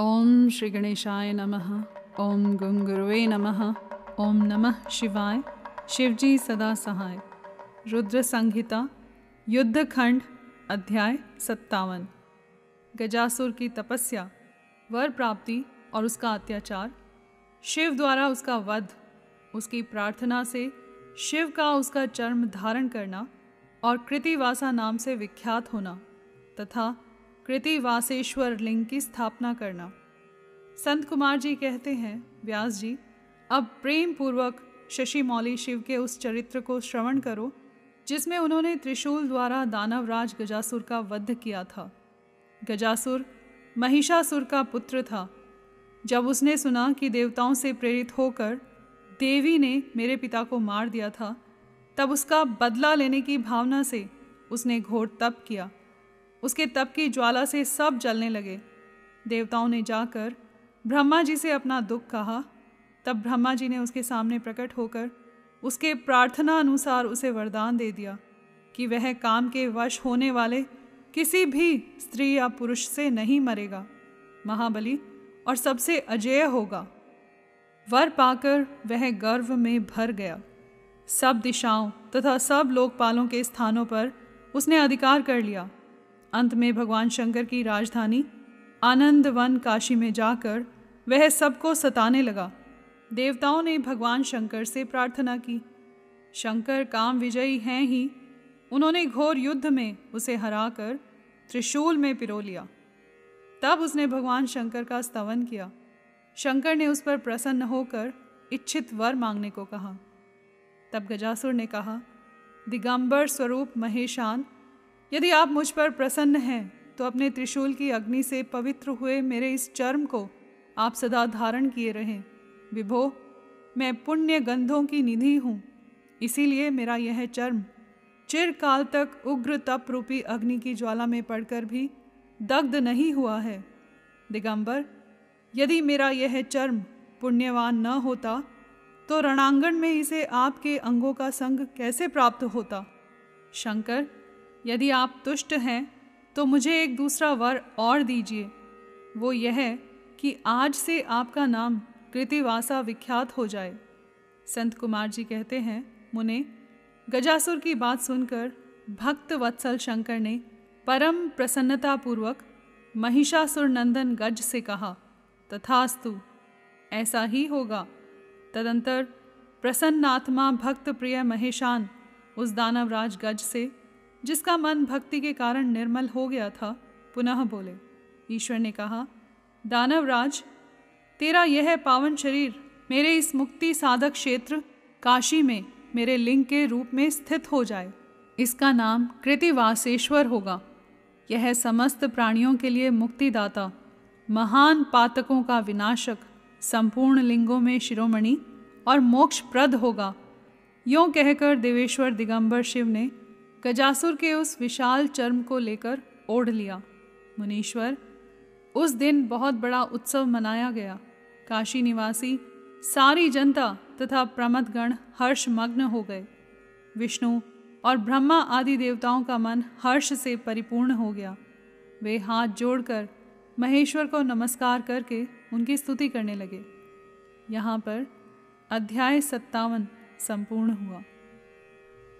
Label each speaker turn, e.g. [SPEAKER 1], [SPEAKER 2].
[SPEAKER 1] ओम श्री गणेशाय नमः। ओम गुंगुरुवे नमः। ओम नमः शिवाय। शिवजी सदा सहाय। रुद्र संहिता युद्ध खंड अध्याय सत्तावन। गजासुर की तपस्या, वर प्राप्ति और उसका अत्याचार। शिव द्वारा उसका वध, उसकी प्रार्थना से शिव का उसका चर्म धारण करना और कृतिवासा नाम से विख्यात होना तथा कृतिवासेश्वर लिंग की स्थापना करना। संत कुमार जी कहते हैं, व्यास जी, अब प्रेम पूर्वक शशि मौली शिव के उस चरित्र को श्रवण करो, जिसमें उन्होंने त्रिशूल द्वारा दानवराज गजासुर का वध किया था। गजासुर महिषासुर का पुत्र था। जब उसने सुना कि देवताओं से प्रेरित होकर देवी ने मेरे पिता को मार दिया था, तब उसका बदला लेने की भावना से उसने घोर तप किया। उसके तप की ज्वाला से सब जलने लगे। देवताओं ने जाकर ब्रह्मा जी से अपना दुख कहा। तब ब्रह्मा जी ने उसके सामने प्रकट होकर उसके प्रार्थना अनुसार उसे वरदान दे दिया कि वह काम के वश होने वाले किसी भी स्त्री या पुरुष से नहीं मरेगा। महाबली और सबसे अजय होगा। वर पाकर वह गर्व में भर गया। सब दिशाओं तथा सब लोकपालों के स्थानों पर उसने अधिकार कर लिया। अंत में भगवान शंकर की राजधानी आनंद वन काशी में जाकर वह सबको सताने लगा। देवताओं ने भगवान शंकर से प्रार्थना की। शंकर काम विजयी हैं ही। उन्होंने घोर युद्ध में उसे हराकर त्रिशूल में पिरो लिया। तब उसने भगवान शंकर का स्तवन किया। शंकर ने उस पर प्रसन्न होकर इच्छित वर मांगने को कहा। तब गजासुर ने कहा, दिगंबर स्वरूप महेशान यदि आप मुझ पर प्रसन्न हैं तो अपने त्रिशूल की अग्नि से पवित्र हुए मेरे इस चर्म को आप सदा धारण किए रहें। विभो, मैं पुण्य गंधों की निधि हूँ, इसीलिए मेरा यह चर्म चिरकाल तक उग्र तप रूपी अग्नि की ज्वाला में पड़कर भी दग्ध नहीं हुआ है। दिगंबर, यदि मेरा यह चर्म पुण्यवान न होता तो रणांगण में इसे आपके अंगों का संग कैसे प्राप्त होता? शंकर यदि आप तुष्ट हैं तो मुझे एक दूसरा वर और दीजिए। वो यह कि आज से आपका नाम कृतिवासा विख्यात हो जाए। संत कुमार जी कहते हैं, मुने, गजासुर की बात सुनकर भक्त वत्सल शंकर ने परम प्रसन्नतापूर्वक महिषासुर नंदन गज से कहा, तथास्तु, ऐसा ही होगा। तदंतर प्रसन्नात्मा भक्त प्रिय महेशान उस दानवराज गज से जिसका मन भक्ति के कारण निर्मल हो गया था, पुनः बोले, ईश्वर ने कहा, दानवराज, तेरा यह पावन शरीर मेरे इस मुक्ति साधक क्षेत्र काशी में मेरे लिंग के रूप में स्थित हो जाए। इसका नाम कृतिवासेश्वर होगा। यह समस्त प्राणियों के लिए मुक्तिदाता, महान पातकों का विनाशक, संपूर्ण लिंगों में शिरोमणि और मोक्षप्रद होगा। यों कहकर देवेश्वर दिगंबर शिव ने गजासुर के उस विशाल चर्म को लेकर ओढ़ लिया। मुनीश्वर, उस दिन बहुत बड़ा उत्सव मनाया गया। काशी निवासी, सारी जनता तथा प्रमदगण हर्षमग्न हो गए। विष्णु और ब्रह्मा आदि देवताओं का मन हर्ष से परिपूर्ण हो गया। वे हाथ जोड़कर महेश्वर को नमस्कार करके उनकी स्तुति करने लगे। यहाँ पर अध्याय सत्तावन संपूर्ण हुआ।